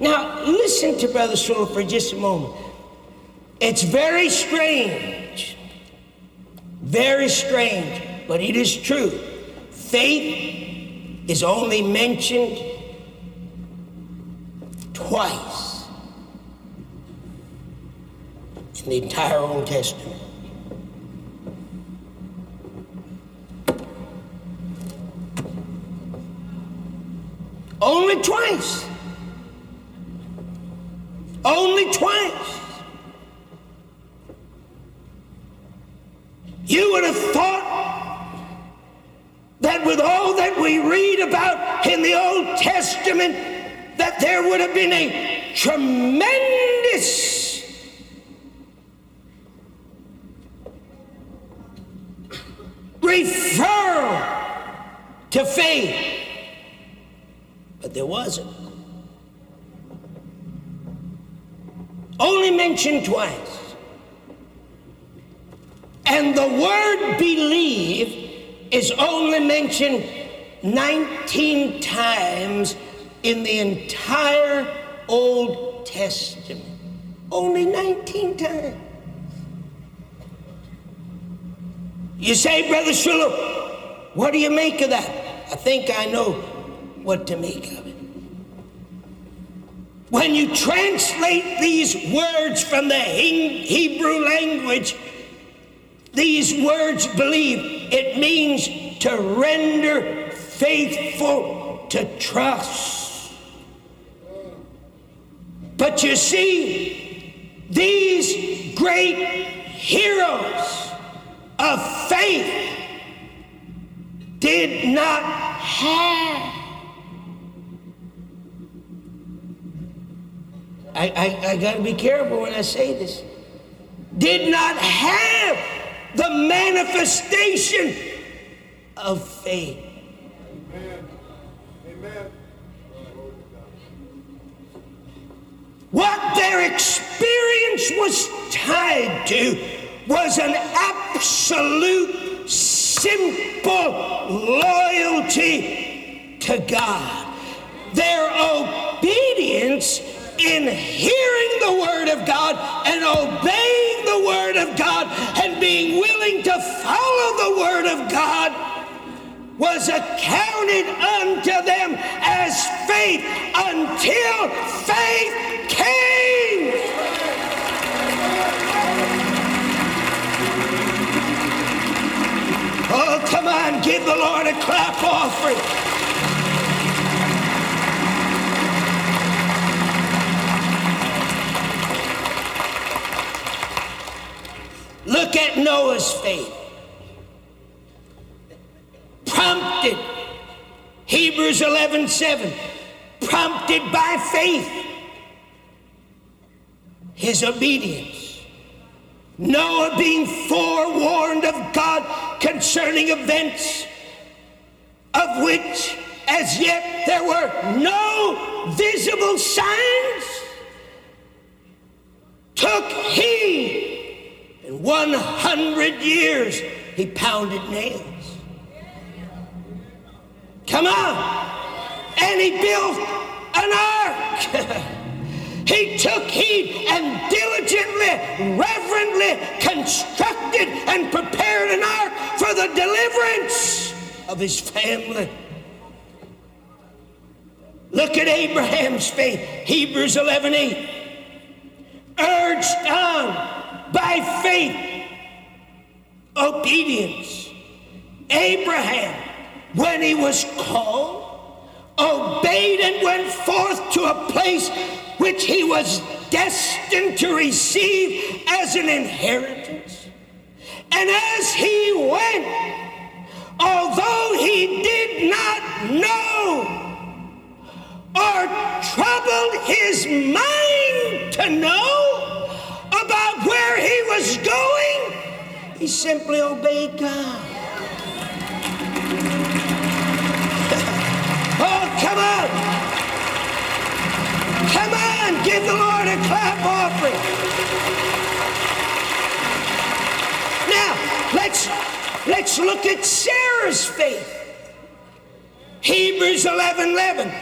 Now, listen to Brother Cerullo for just a moment. It's very strange, very strange, but it is true. Faith is only mentioned twice in the entire Old Testament. Only twice. Only twice. You would have thought that with all that we read about in the Old Testament, that there would have been a tremendous referral to faith. But there wasn't. Only mentioned twice. And the word believe is only mentioned 19 times in the entire Old Testament. Only 19 times. You say, Brother Cerullo, what do you make of that? I think I know what to make of it. When you translate these words from the Hebrew language, these words believe, it means to render faithful, to trust. But you see, these great heroes of faith did not have I, I, I got to be careful when I say this, did not have the manifestation of faith. What their experience was tied to was an absolute, simple loyalty to God. Their obedience in hearing the Word of God and obeying the Word of God and being willing to follow the Word of God was accounted unto them as faith until faith came. Oh, come on, give the Lord a clap offering. Look at Noah's faith. Prompted, Hebrews 11 7, prompted by faith, his obedience. Noah being forewarned of God concerning events of which as yet there were no visible signs, took heed 100 years he pounded nails. Come on. And he built an ark. he took heed and diligently, reverently constructed and prepared an ark for the deliverance of his family. Look at Abraham's faith, Hebrews 11 8. Urged on by faith, obedience. Abraham, when he was called, obeyed and went forth to a place which he was destined to receive as an inheritance. And as he went, although he did not know or troubled his mind to know, about where he was going, he simply obeyed God. oh, come on. Come on, give the Lord a clap offering. Now, let's let's look at Sarah's faith. Hebrews 11 11.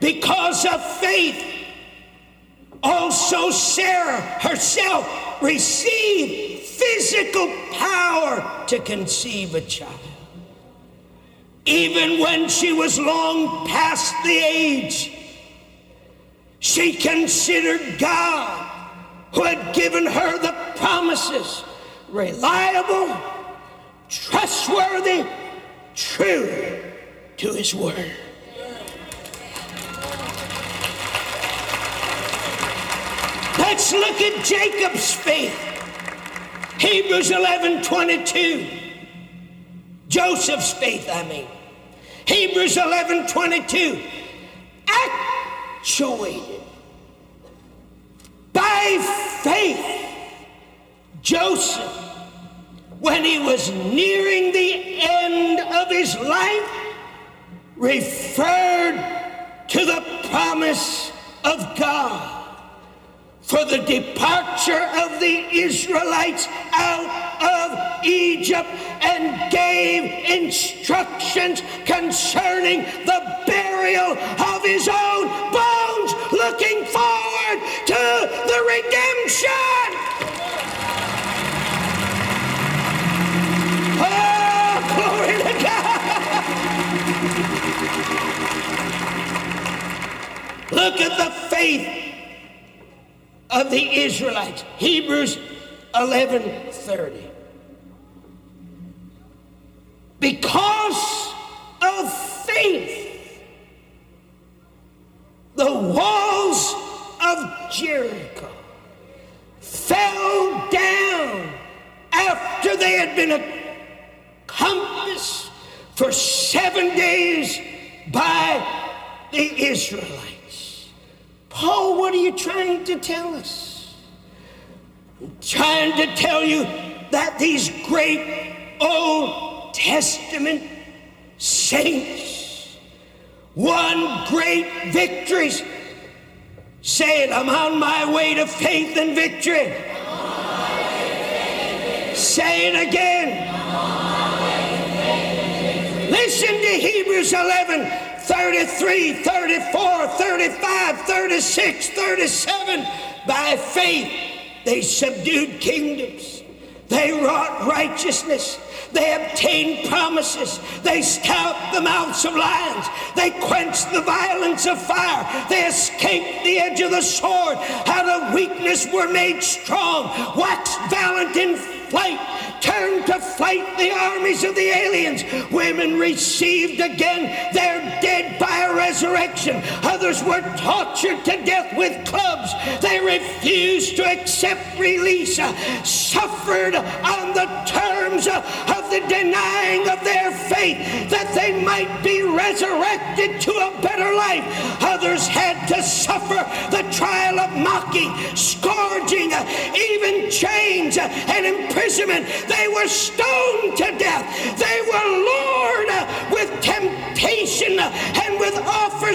Because of faith, Also, Sarah herself received physical power to conceive a child. Even when she was long past the age, she considered God, who had given her the promises, reliable, trustworthy, true to his word. Let's look at Jacob's faith. Hebrews 11 22. Joseph's faith, I mean. Hebrews 11 22. Actuated by faith, Joseph, when he was nearing the end of his life, referred to the promise of God for the departure of the Israelites out of Egypt and gave instructions concerning the burial of his own bones, looking forward to the redemption. Oh, glory to God! Look at the faith of the Israelites. Hebrews 11:30. Because trying to tell you that these great Old Testament saints won great victories. Say it, I'm on my way to faith and victory. Say it again. Listen to Hebrews 11 33, 34, 35, 36, 37. By faith, they subdued kingdoms. They wrought righteousness. They obtained promises. They stopped the mouths of lions. They quenched the violence of fire. They escaped the edge of the sword. Out of weakness were made strong. Waxed valiant in flight turned to fight the armies of the aliens. Women received again their dead by a resurrection. Others were tortured to death with clubs. They refused to accept release, suffered on the terms uh, the denying of their faith that they might be resurrected to a better life. Others had to suffer the trial of mocking, scourging, even chains and imprisonment. They were stoned to death. They were lured with and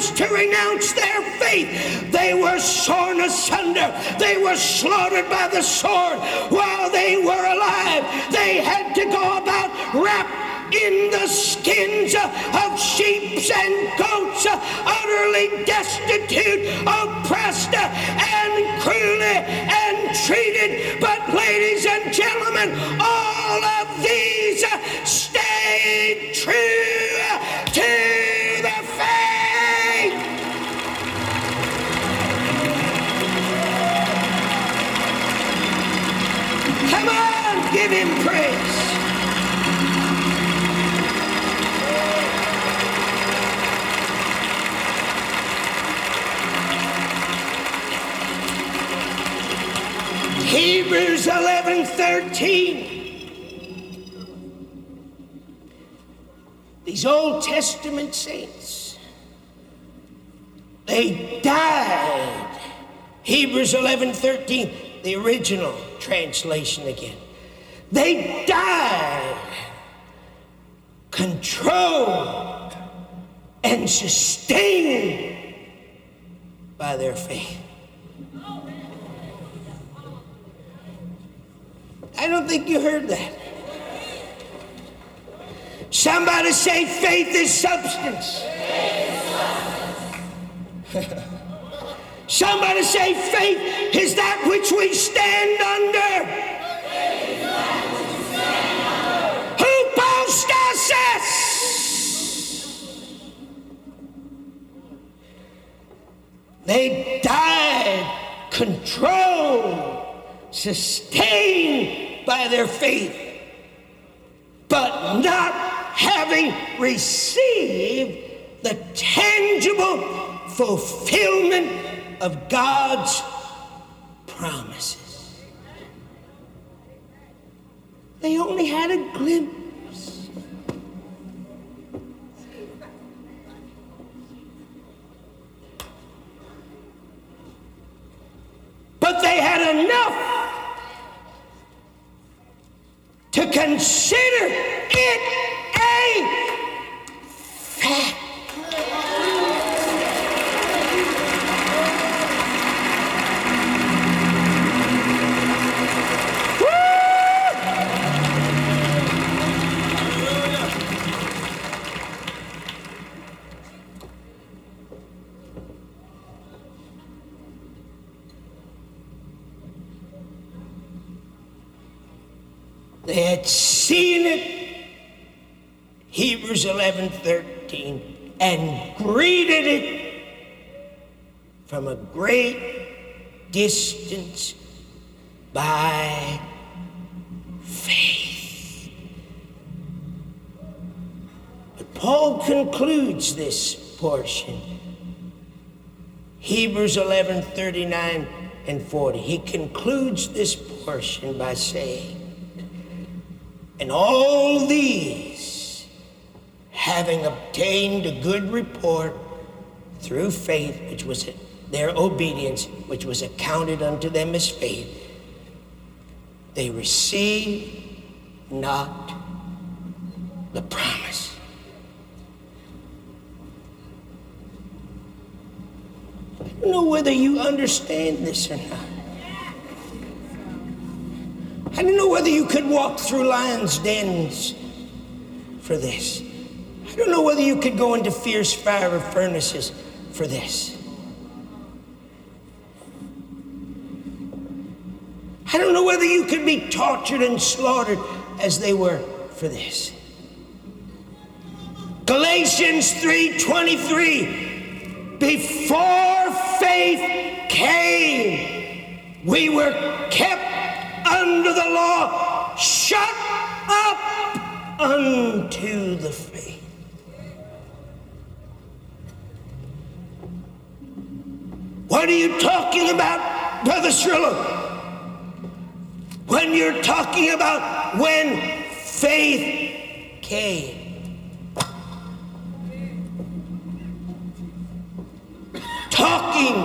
to renounce their faith. They were shorn asunder. They were slaughtered by the sword while they were alive. They had to go about wrapped in the skins of sheep and goats, utterly destitute, oppressed, and cruelly entreated. But, ladies and gentlemen, all him praise. Hebrews 11 13. These Old Testament saints, they died. Hebrews 11 13, the original translation again. They died, controlled, and sustained by their faith. I don't think you heard that. Somebody say faith is substance. Somebody say, faith is that which we stand under. They died controlled, sustained by their faith, but not having received the tangible fulfillment of God's promises. They only had a glimpse. They had enough to consider it a Hebrews 11 13, and greeted it from a great distance by faith. But Paul concludes this portion. Hebrews 11 39 and 40. He concludes this portion by saying, and all these, having obtained a good report through faith, which was their obedience, which was accounted unto them as faith, they received not the promise. I don't know whether you understand this or not. I don't know whether you could walk through lions' dens for this. I don't know whether you could go into fierce fire or furnaces for this. I don't know whether you could be tortured and slaughtered as they were for this. Galatians 3:23 Before faith came we were kept under the law, shut up unto the faith. What are you talking about, Brother Cerullo? When you're talking about when faith came. Talking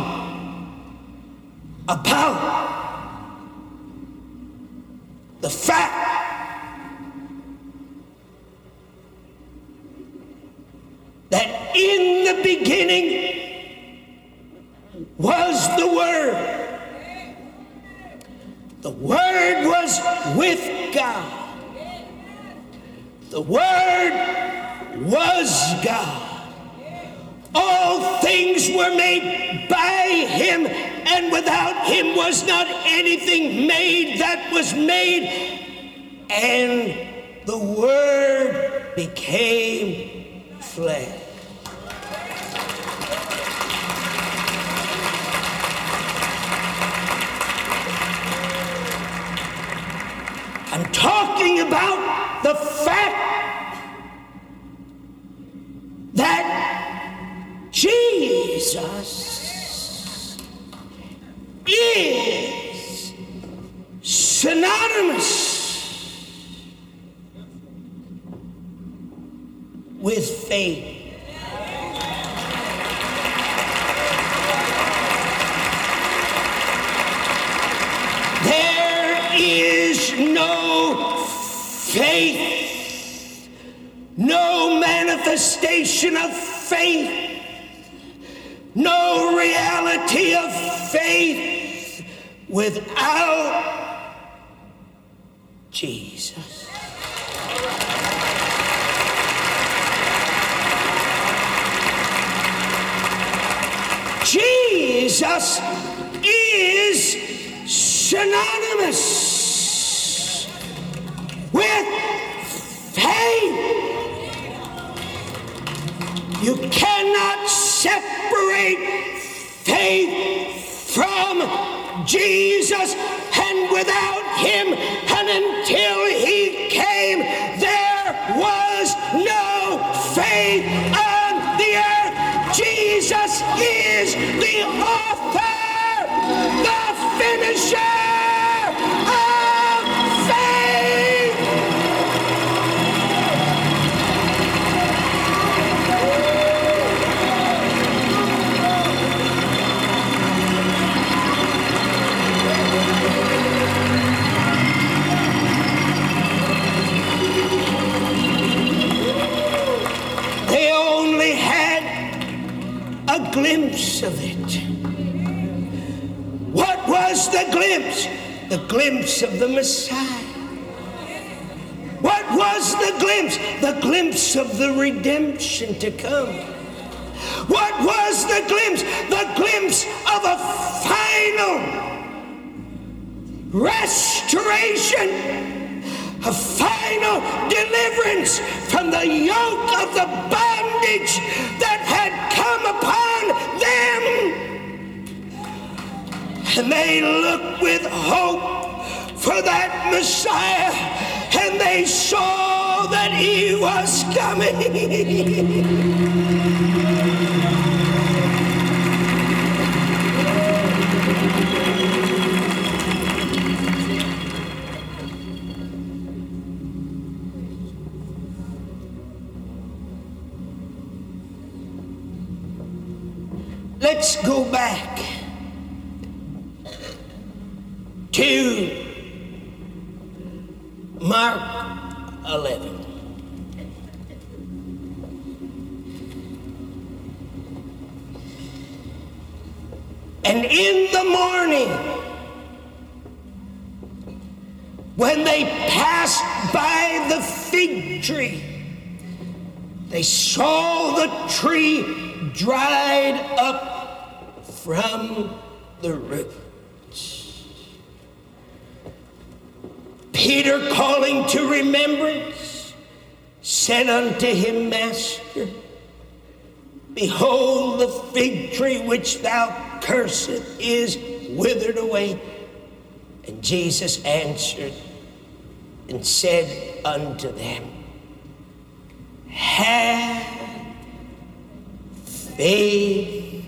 about the fact that in the beginning made by him, and without him was not anything made that was made. And the Word became flesh. I'm talking about the fact that Jesus is synonymous with faith. There is no faith, no manifestation of faith no reality of faith without Jesus. Jesus is synonymous Jesus, and without glimpse of the Messiah. What was the glimpse? The glimpse of the redemption to come. What was the glimpse? The glimpse of a final restoration, a final deliverance from the yoke of the bondage that had come upon them. And they looked with hope for that Messiah, and they saw that he was coming. Let's go back to Mark 11. And in the morning, when they passed by the fig tree, they saw the tree dried up from the roots. Peter, calling to remembrance, said unto him, Master, behold, the fig tree which thou cursed is withered away. And Jesus answered and said unto them, Have faith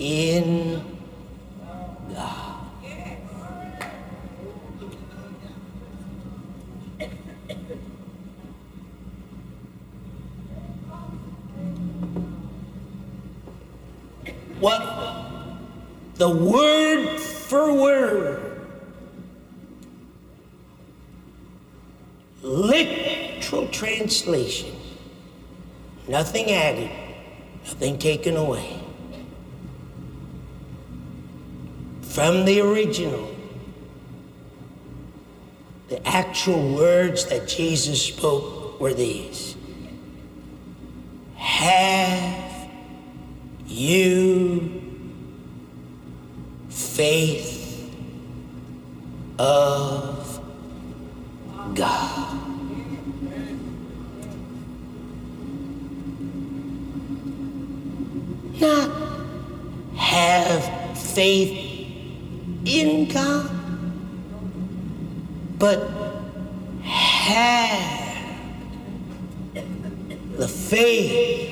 in What the word for word, literal translation, nothing added, nothing taken away. from the original. The actual words that Jesus spoke were these Have you faith of God? Not have faith in God, but have the faith